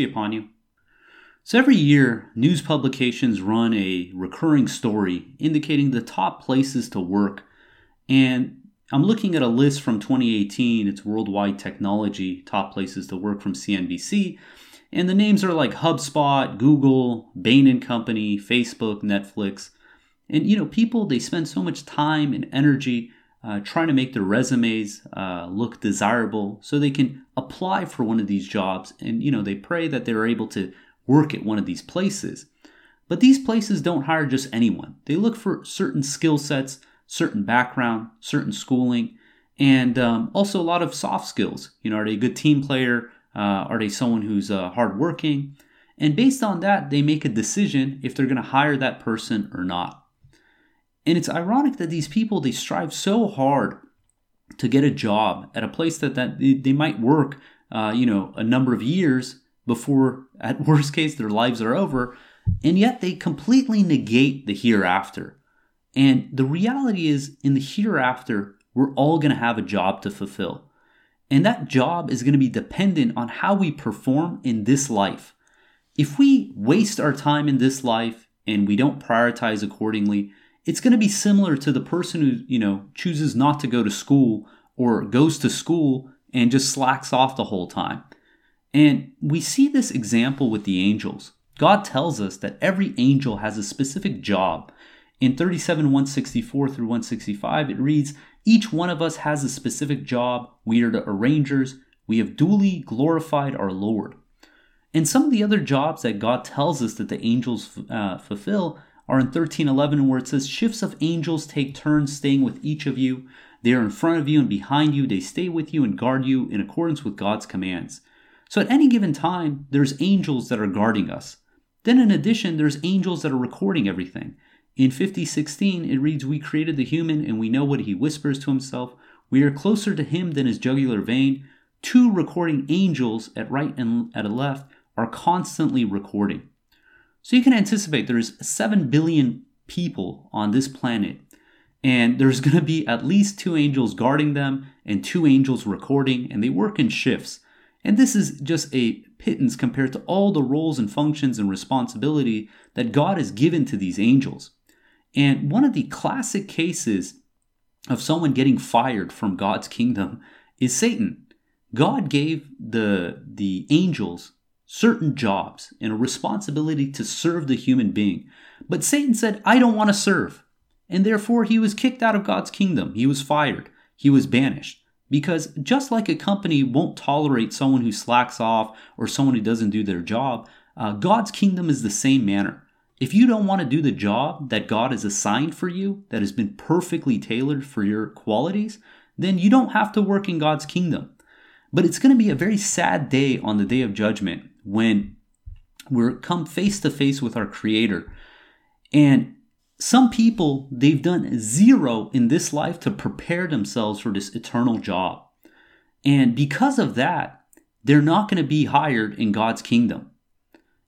Be upon you. So, every year, news publications run a recurring story indicating the top places to work. And I'm looking at a list from 2018. It's Worldwide Technology Top Places to Work from CNBC. And the names are like HubSpot, Google, Bain and Company, Facebook, Netflix. And you know, people they spend so much time and energy uh, trying to make their resumes uh, look desirable so they can apply for one of these jobs and you know they pray that they're able to work at one of these places. But these places don't hire just anyone. They look for certain skill sets certain background certain schooling and um, also a lot of soft skills. You know are they a good team player? Uh, are they someone who's uh, hardworking? And based on that they make a decision if they're going to hire that person or not and it's ironic that these people they strive so hard to get a job at a place that, that they might work, uh, you know, a number of years before, at worst case, their lives are over, and yet they completely negate the hereafter. And the reality is, in the hereafter, we're all going to have a job to fulfill. And that job is going to be dependent on how we perform in this life. If we waste our time in this life and we don't prioritize accordingly, it's going to be similar to the person who, you know, chooses not to go to school or goes to school and just slacks off the whole time. And we see this example with the angels. God tells us that every angel has a specific job. In 37 164 through 165, it reads, Each one of us has a specific job. We are the arrangers. We have duly glorified our Lord. And some of the other jobs that God tells us that the angels uh, fulfill are in 1311 where it says shifts of angels take turns staying with each of you. They are in front of you and behind you. They stay with you and guard you in accordance with god's commands. So at any given time there's angels that are guarding us. Then in addition there's angels that are recording everything. In 5016 it reads we created the human and we know what he whispers to himself. We are closer to him than his jugular vein. Two recording angels at right and at a left are constantly recording so you can anticipate there's 7 billion people on this planet, and there's going to be at least two angels guarding them and two angels recording, and they work in shifts. And this is just a pittance compared to all the roles and functions and responsibility that God has given to these angels. And one of the classic cases of someone getting fired from God's kingdom is Satan. God gave the, the angels certain jobs and a responsibility to serve the human being. But Satan said, I don't want to serve. And therefore, he was kicked out of God's kingdom. He was fired. He was banished. Because just like a company won't tolerate someone who slacks off or someone who doesn't do their job, uh, God's kingdom is the same manner. If you don't want to do the job that God has assigned for you, that has been perfectly tailored for your qualities, then you don't have to work in God's kingdom. But it's going to be a very sad day on the day of judgment when we're come face to face with our creator. And some people they've done zero in this life to prepare themselves for this eternal job. And because of that they're not going to be hired in god's kingdom.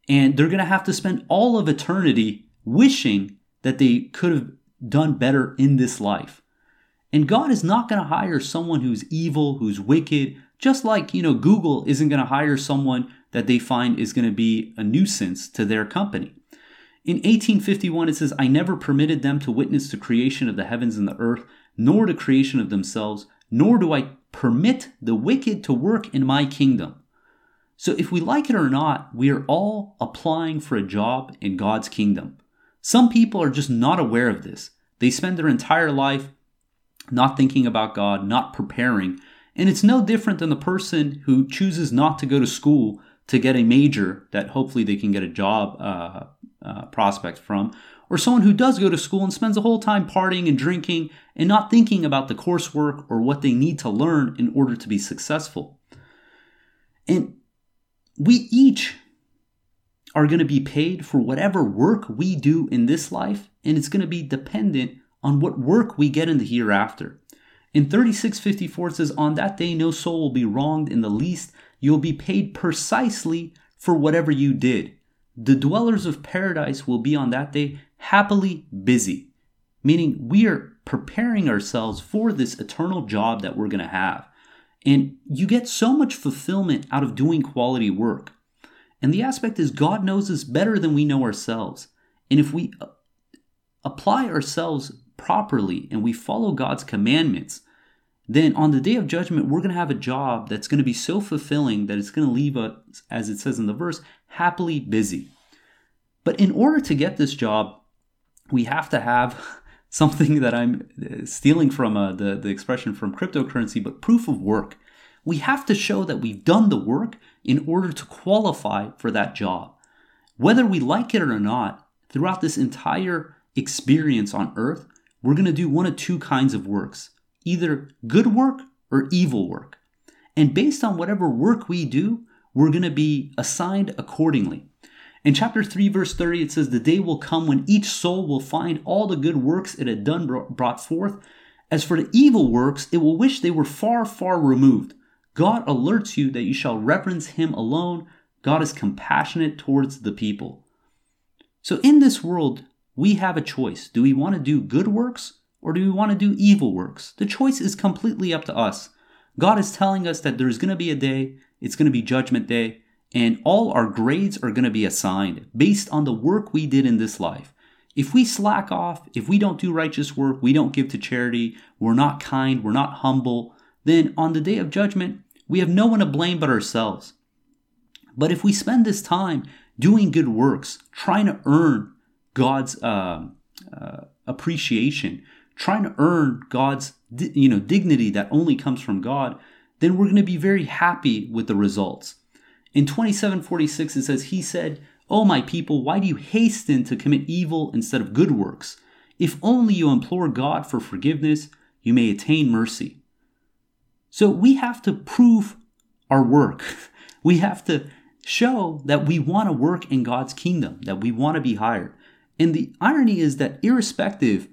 And they're going to have to spend all of eternity wishing that they could have done better in this life. And god is not going to hire someone who's evil who's wicked just like you know google isn't going to hire someone that they find is going to be a nuisance to their company. In 1851, it says, I never permitted them to witness the creation of the heavens and the earth, nor the creation of themselves, nor do I permit the wicked to work in my kingdom. So, if we like it or not, we are all applying for a job in God's kingdom. Some people are just not aware of this. They spend their entire life not thinking about God, not preparing. And it's no different than the person who chooses not to go to school to get a major that hopefully they can get a job uh, uh, prospect from, or someone who does go to school and spends the whole time partying and drinking and not thinking about the coursework or what they need to learn in order to be successful. And we each are going to be paid for whatever work we do in this life, and it's going to be dependent on what work we get in the hereafter. In 3654, it says, On that day no soul will be wronged in the least, You'll be paid precisely for whatever you did. The dwellers of paradise will be on that day happily busy, meaning we are preparing ourselves for this eternal job that we're going to have. And you get so much fulfillment out of doing quality work. And the aspect is God knows us better than we know ourselves. And if we uh, apply ourselves properly and we follow God's commandments, then on the day of judgment, we're going to have a job that's going to be so fulfilling that it's going to leave us, as it says in the verse, happily busy. But in order to get this job, we have to have something that I'm uh, stealing from uh, the, the expression from cryptocurrency, but proof of work. We have to show that we've done the work in order to qualify for that job. Whether we like it or not, throughout this entire experience on earth, we're going to do one of two kinds of works either good work or evil work. And based on whatever work we do, we're going to be assigned accordingly. In chapter 3, verse 30, it says, The day will come when each soul will find all the good works it had done brought forth. As for the evil works, it will wish they were far, far removed. God alerts you that you shall reverence Him alone. God is compassionate towards the people. So in this world, we have a choice. Do we want to do good works or do we want to do evil works? The choice is completely up to us. God is telling us that there's going to be a day, it's going to be judgment day, and all our grades are going to be assigned based on the work we did in this life. If we slack off, if we don't do righteous work, we don't give to charity, we're not kind, we're not humble, then on the day of judgment, we have no one to blame but ourselves. But if we spend this time doing good works, trying to earn God's uh, uh, appreciation, trying to earn God's you know dignity that only comes from God, then we're going to be very happy with the results. In 2746 it says he said, "O my people, why do you hasten to commit evil instead of good works? If only you implore God for forgiveness, you may attain mercy." So we have to prove our work. We have to show that we want to work in God's kingdom, that we want to be hired. And the irony is that irrespective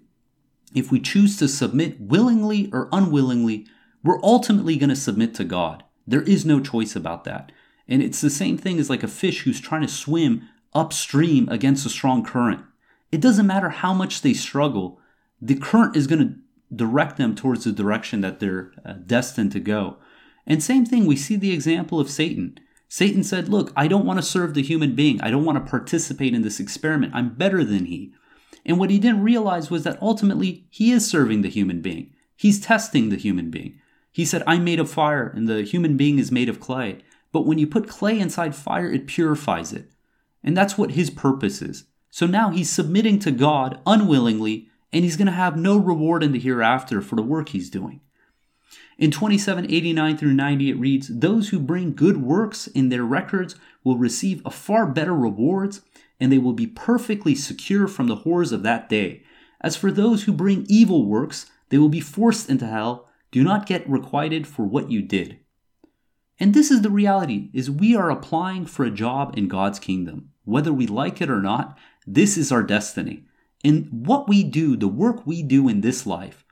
if we choose to submit willingly or unwillingly, we're ultimately going to submit to God. There is no choice about that. And it's the same thing as like a fish who's trying to swim upstream against a strong current. It doesn't matter how much they struggle, the current is going to direct them towards the direction that they're uh, destined to go. And same thing, we see the example of Satan. Satan said, Look, I don't want to serve the human being. I don't want to participate in this experiment. I'm better than he. And what he didn't realize was that ultimately he is serving the human being. He's testing the human being. He said, I'm made of fire and the human being is made of clay. But when you put clay inside fire, it purifies it. And that's what his purpose is. So now he's submitting to God unwillingly, and he's going to have no reward in the hereafter for the work he's doing. In 2789 through 90, it reads, Those who bring good works in their records will receive a far better rewards and they will be perfectly secure from the horrors of that day. As for those who bring evil works, they will be forced into hell. Do not get requited for what you did. And this is the reality is we are applying for a job in God's kingdom. Whether we like it or not, this is our destiny. And what we do, the work we do in this life,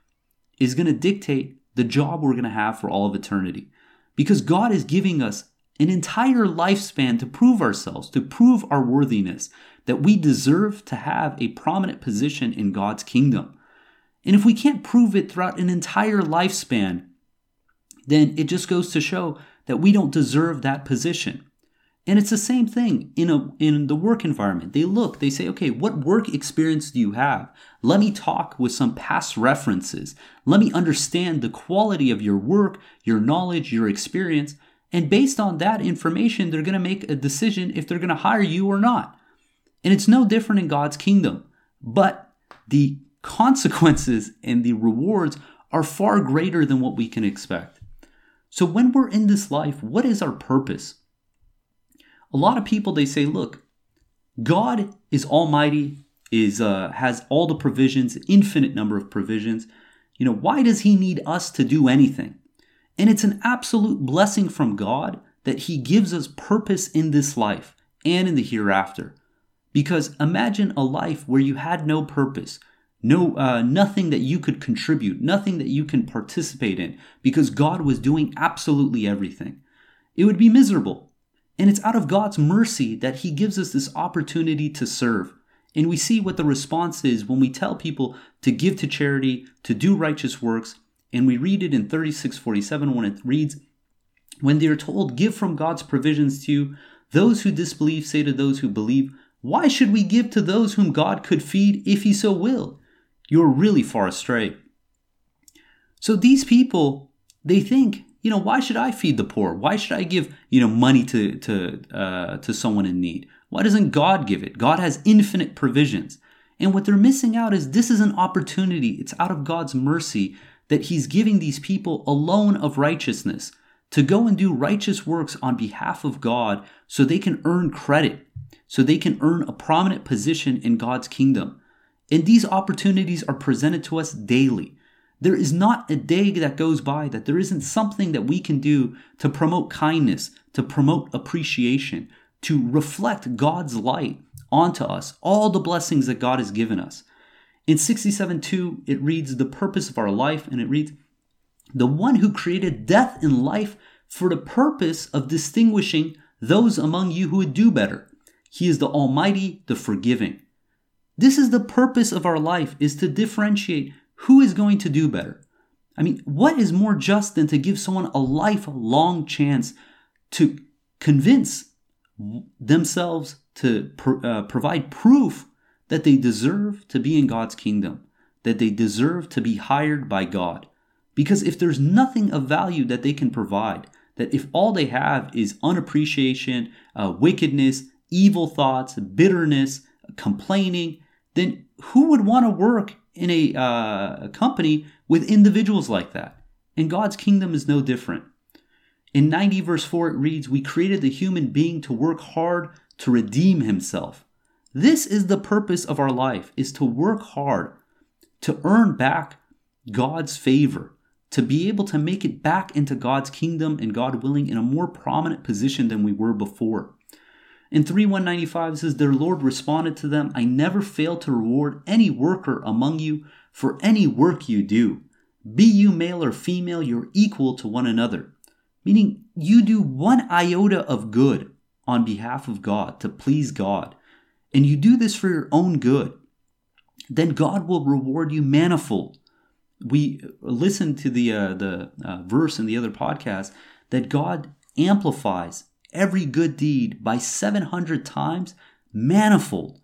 is going to dictate the job we're going to have for all of eternity. Because God is giving us an entire lifespan to prove ourselves, to prove our worthiness, that we deserve to have a prominent position in God's kingdom. And if we can't prove it throughout an entire lifespan, then it just goes to show that we don't deserve that position. And it's the same thing in a in the work environment. They look, they say, "Okay, what work experience do you have? Let me talk with some past references. Let me understand the quality of your work, your knowledge, your experience, and based on that information, they're going to make a decision if they're going to hire you or not. And it's no different in God's kingdom. But the consequences and the rewards are far greater than what we can expect. So when we're in this life, what is our purpose? A lot of people they say, look, God is almighty, is uh, has all the provisions, infinite number of provisions. You know, why does he need us to do anything? And it's an absolute blessing from God that He gives us purpose in this life and in the hereafter. Because imagine a life where you had no purpose, no uh, nothing that you could contribute, nothing that you can participate in, because God was doing absolutely everything. It would be miserable. And it's out of God's mercy that He gives us this opportunity to serve. And we see what the response is when we tell people to give to charity, to do righteous works, and we read it in 3647 when it reads, When they are told, Give from God's provisions to you, Those who disbelieve say to those who believe, Why should we give to those whom God could feed if he so will? You're really far astray. So these people, they think, you know, why should I feed the poor? Why should I give, you know, money to to uh, to someone in need? Why doesn't God give it? God has infinite provisions. And what they're missing out is this is an opportunity. It's out of God's mercy that He's giving these people a loan of righteousness to go and do righteous works on behalf of God so they can earn credit, so they can earn a prominent position in God's kingdom. And these opportunities are presented to us daily. There is not a day that goes by that there isn't something that we can do to promote kindness, to promote appreciation, to reflect God's light onto us, all the blessings that God has given us. In 67:2, it reads the purpose of our life, and it reads, the one who created death and life for the purpose of distinguishing those among you who would do better. He is the Almighty, the forgiving. This is the purpose of our life is to differentiate who is going to do better. I mean, what is more just than to give someone a lifelong chance to convince themselves to uh, provide proof that they deserve to be in God's kingdom, that they deserve to be hired by God. Because if there's nothing of value that they can provide, that if all they have is unappreciation, uh, wickedness, evil thoughts, bitterness, complaining, then who would want to work in a, uh, a company with individuals like that? And God's kingdom is no different. In 90 verse 4, it reads, We created the human being to work hard to redeem himself. This is the purpose of our life, is to work hard to earn back God's favor, to be able to make it back into God's kingdom and God willing in a more prominent position than we were before. In 3195 says, Their Lord responded to them, I never fail to reward any worker among you for any work you do. Be you male or female, you're equal to one another. Meaning, you do one iota of good on behalf of God to please God, and you do this for your own good. Then God will reward you manifold we listened to the uh, the uh, verse in the other podcast that God amplifies every good deed by 700 times manifold.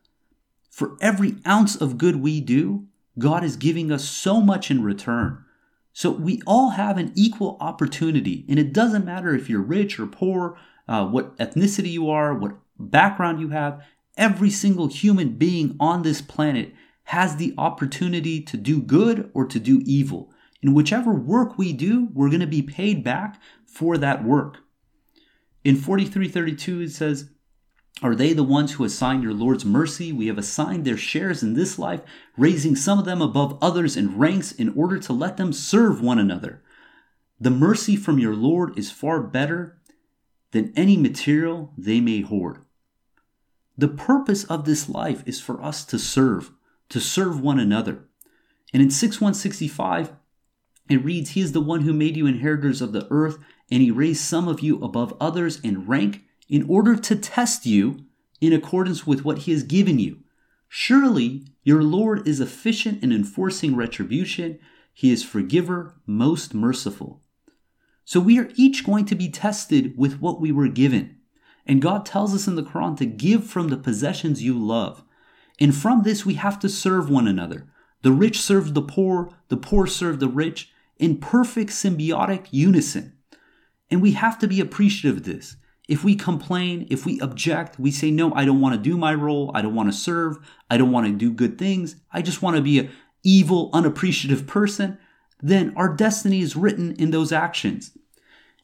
For every ounce of good we do, God is giving us so much in return. So we all have an equal opportunity, and it doesn't matter if you're rich or poor, uh, what ethnicity you are, what background you have. Every single human being on this planet has the opportunity to do good or to do evil. In whichever work we do, we're going to be paid back for that work. In 4332, it says, Are they the ones who assign your Lord's mercy? We have assigned their shares in this life, raising some of them above others in ranks in order to let them serve one another. The mercy from your Lord is far better than any material they may hoard. The purpose of this life is for us to serve to serve one another. And in 6165, it reads, He is the one who made you inheritors of the earth, and he raised some of you above others in rank in order to test you in accordance with what he has given you. Surely your Lord is efficient in enforcing retribution. He is forgiver, most merciful. So we are each going to be tested with what we were given. And God tells us in the Quran to give from the possessions you love. And from this, we have to serve one another. The rich serve the poor, the poor serve the rich in perfect symbiotic unison. And we have to be appreciative of this. If we complain, if we object, we say, no, I don't want to do my role. I don't want to serve. I don't want to do good things. I just want to be an evil, unappreciative person. Then our destiny is written in those actions.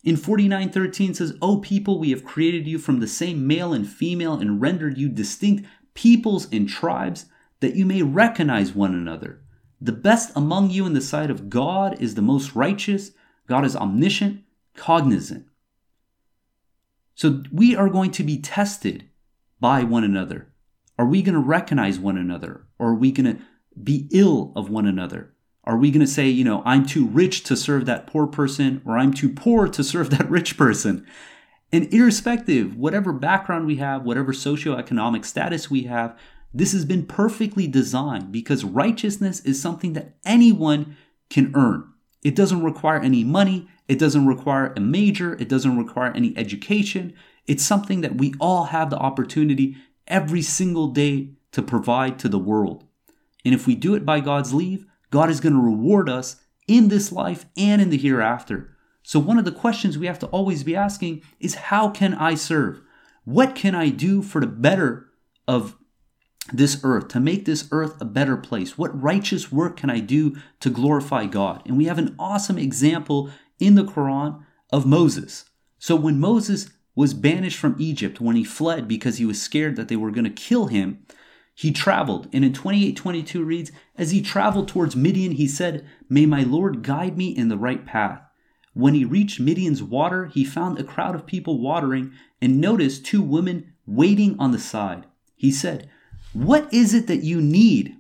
In 49:13 says, "O people, we have created you from the same male and female and rendered you distinct peoples, and tribes, that you may recognize one another. The best among you in the sight of God is the most righteous. God is omniscient, cognizant. So we are going to be tested by one another. Are we going to recognize one another? Or are we going to be ill of one another? Are we going to say, you know, I'm too rich to serve that poor person, or I'm too poor to serve that rich person? And irrespective, whatever background we have, whatever socioeconomic status we have, this has been perfectly designed because righteousness is something that anyone can earn. It doesn't require any money, it doesn't require a major, it doesn't require any education, It's something that we all have the opportunity every single day to provide to the world. And if we do it by God's leave, God is going to reward us in this life and in the hereafter. So, one of the questions we have to always be asking is how can I serve? What can I do for the better of this earth, to make this earth a better place? What righteous work can I do to glorify God? And we have an awesome example in the Quran of Moses. So, when Moses was banished from Egypt, when he fled because he was scared that they were going to kill him, he traveled, and in 28:22 reads, As he traveled towards Midian, he said, May my Lord guide me in the right path. When he reached Midian's water, he found a crowd of people watering and noticed two women waiting on the side. He said, What is it that you need?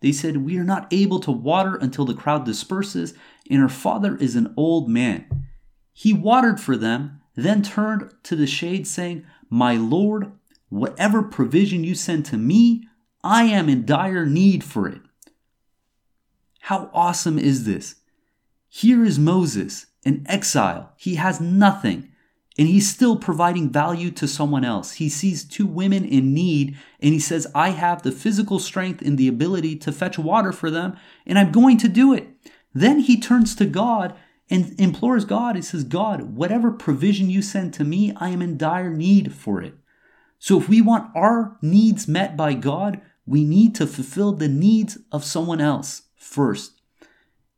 They said, We are not able to water until the crowd disperses, and our father is an old man. He watered for them, then turned to the shade, saying, My Lord, whatever provision you send to me, I am in dire need for it. How awesome is this? Here is Moses, an exile. He has nothing, and he's still providing value to someone else. He sees two women in need, and he says, I have the physical strength and the ability to fetch water for them, and I'm going to do it. Then he turns to God and implores God. He says, God, whatever provision you send to me, I am in dire need for it. So if we want our needs met by God, we need to fulfill the needs of someone else first.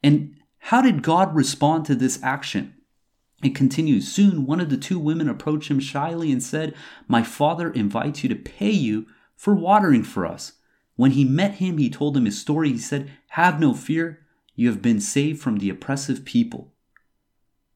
And how did God respond to this action? It continues Soon one of the two women approached him shyly and said, My father invites you to pay you for watering for us. When he met him, he told him his story. He said, Have no fear, you have been saved from the oppressive people.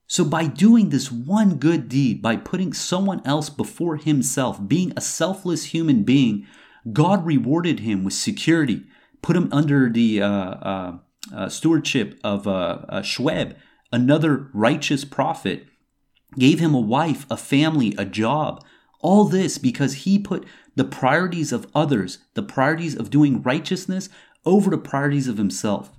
So, by doing this one good deed, by putting someone else before himself, being a selfless human being, God rewarded him with security, put him under the uh, uh, uh, stewardship of uh, Shuaib, another righteous prophet, gave him a wife, a family, a job. All this because he put the priorities of others, the priorities of doing righteousness, over the priorities of himself.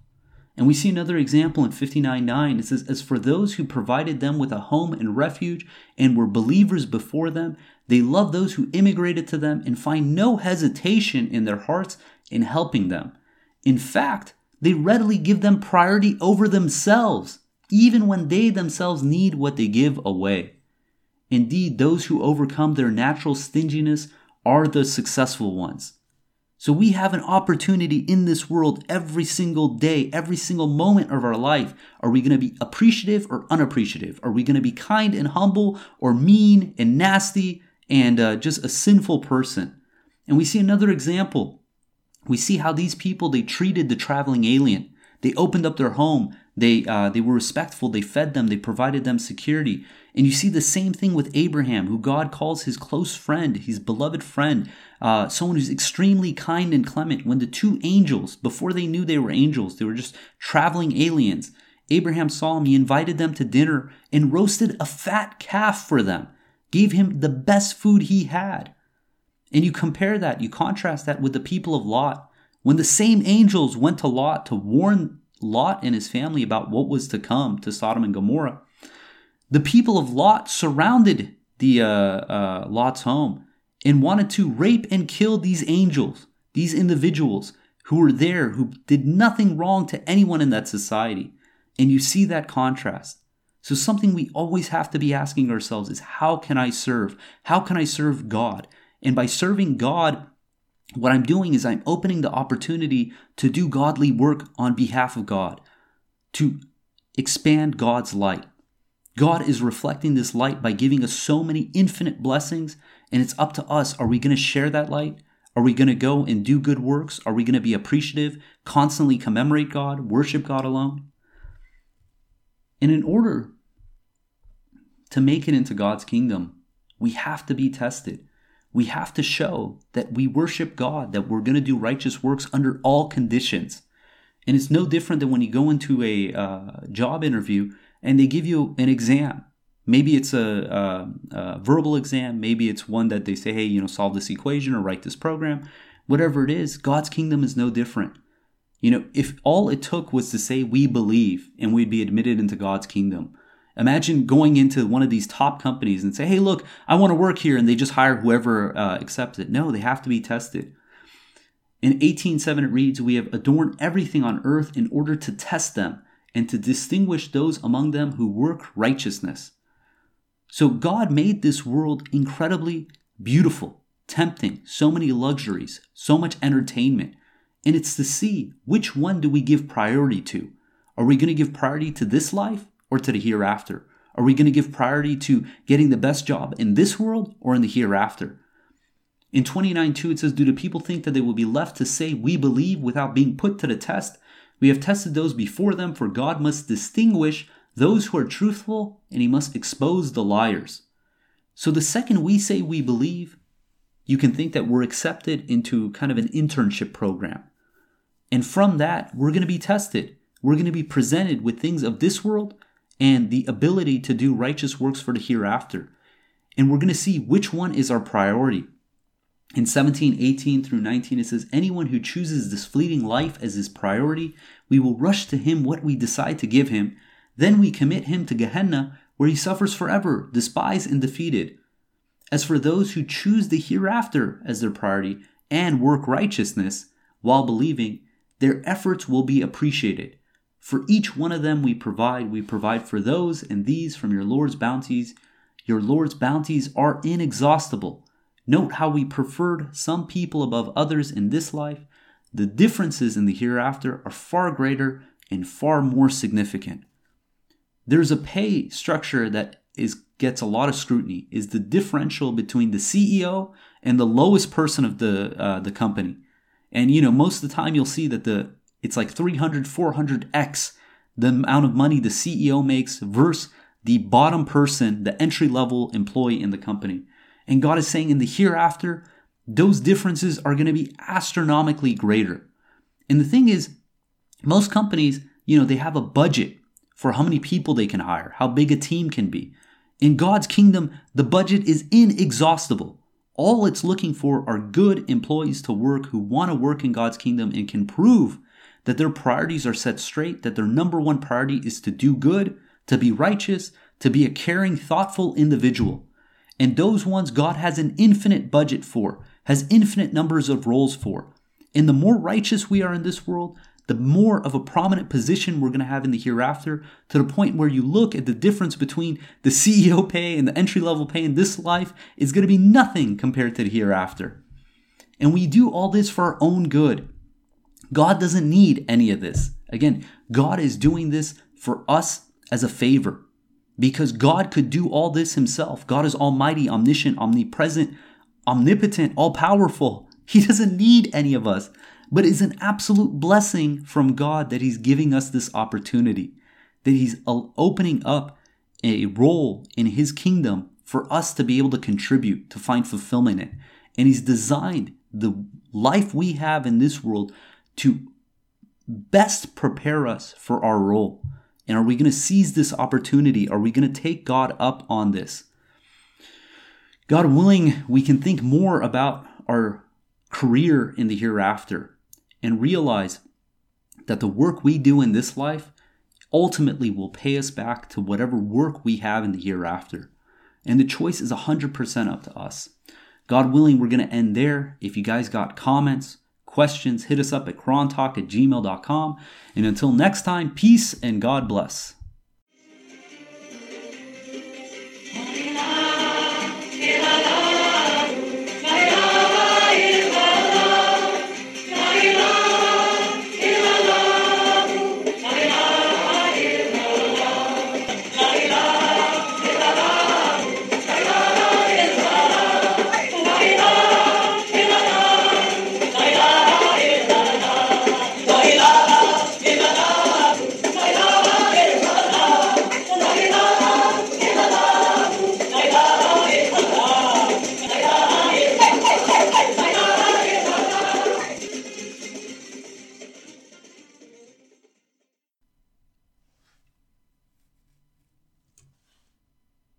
And we see another example in 59.9. It says, As for those who provided them with a home and refuge and were believers before them, they love those who immigrated to them and find no hesitation in their hearts in helping them. In fact, they readily give them priority over themselves, even when they themselves need what they give away. Indeed, those who overcome their natural stinginess are the successful ones. So we have an opportunity in this world every single day, every single moment of our life. Are we going to be appreciative or unappreciative? Are we going to be kind and humble or mean and nasty and uh, just a sinful person? And we see another example. We see how these people they treated the traveling alien. They opened up their home. They uh, they were respectful. They fed them. They provided them security. And you see the same thing with Abraham, who God calls his close friend, his beloved friend, uh, someone who's extremely kind and clement. When the two angels, before they knew they were angels, they were just traveling aliens. Abraham saw him, he invited them to dinner and roasted a fat calf for them, gave him the best food he had. And you compare that, you contrast that with the people of Lot. When the same angels went to Lot to warn Lot and his family about what was to come to Sodom and Gomorrah, the people of Lot surrounded the uh, uh, Lot's home and wanted to rape and kill these angels, these individuals who were there, who did nothing wrong to anyone in that society. And you see that contrast. So, something we always have to be asking ourselves is how can I serve? How can I serve God? And by serving God, what I'm doing is I'm opening the opportunity to do godly work on behalf of God, to expand God's light. God is reflecting this light by giving us so many infinite blessings, and it's up to us. Are we going to share that light? Are we going to go and do good works? Are we going to be appreciative, constantly commemorate God, worship God alone? And in order to make it into God's kingdom, we have to be tested. We have to show that we worship God, that we're going to do righteous works under all conditions. And it's no different than when you go into a uh, job interview and they give you an exam. Maybe it's a, a, a, verbal exam. Maybe it's one that they say, hey, you know, solve this equation or write this program. Whatever it is, God's kingdom is no different. You know, if all it took was to say we believe and we'd be admitted into God's kingdom. Imagine going into one of these top companies and say, hey, look, I want to work here. And they just hire whoever uh, accepts it. No, they have to be tested. In 18.7, it reads, We have adorned everything on earth in order to test them and to distinguish those among them who work righteousness. So God made this world incredibly beautiful, tempting, so many luxuries, so much entertainment. And it's to see which one do we give priority to? Are we going to give priority to this life or to the hereafter? Are we going to give priority to getting the best job in this world or in the hereafter? In 29.2, it says, Do the people think that they will be left to say, We believe without being put to the test? We have tested those before them, for God must distinguish those who are truthful and he must expose the liars. So the second we say we believe, you can think that we're accepted into kind of an internship program. And from that, we're going to be tested. We're going to be presented with things of this world and the ability to do righteous works for the hereafter. And we're going to see which one is our priority. In 17, 18 through 19, it says, Anyone who chooses this fleeting life as his priority, we will rush to him what we decide to give him. Then we commit him to Gehenna, where he suffers forever, despised and defeated. As for those who choose the hereafter as their priority and work righteousness while believing, their efforts will be appreciated. For each one of them we provide, we provide for those and these from your Lord's bounties. Your Lord's bounties are inexhaustible. Note how we preferred some people above others in this life. The differences in the hereafter are far greater and far more significant. There's a pay structure that is gets a lot of scrutiny is the differential between the CEO and the lowest person of the uh, the company. And you know, most of the time you'll see that the it's like 300, 400x the amount of money the CEO makes versus the bottom person, the entry level employee in the company. And God is saying in the hereafter, those differences are going to be astronomically greater. And the thing is, most companies, you know, they have a budget for how many people they can hire, how big a team can be. In God's kingdom, the budget is inexhaustible. All it's looking for are good employees to work who want to work in God's kingdom and can prove that their priorities are set straight, that their number one priority is to do good, to be righteous, to be a caring, thoughtful individual. And those ones God has an infinite budget for, has infinite numbers of roles for. And the more righteous we are in this world, the more of a prominent position we're going to have in the hereafter, to the point where you look at the difference between the CEO pay and the entry level pay in this life is going to be nothing compared to the hereafter. And we do all this for our own good. God doesn't need any of this. Again, God is doing this for us as a favor because God could do all this himself. God is almighty, omniscient, omnipresent, omnipotent, all powerful. He doesn't need any of us, but it's an absolute blessing from God that He's giving us this opportunity, that He's opening up a role in His kingdom for us to be able to contribute, to find fulfillment in. And He's designed the life we have in this world to best prepare us for our role. And are we going to seize this opportunity? Are we going to take God up on this? God willing, we can think more about our career in the hereafter and realize that the work we do in this life ultimately will pay us back to whatever work we have in the hereafter. And the choice is 100% up to us. God willing, we're going to end there. If you guys got comments, questions, hit us up at qurantalk at gmail.com. And until next time, peace and God bless.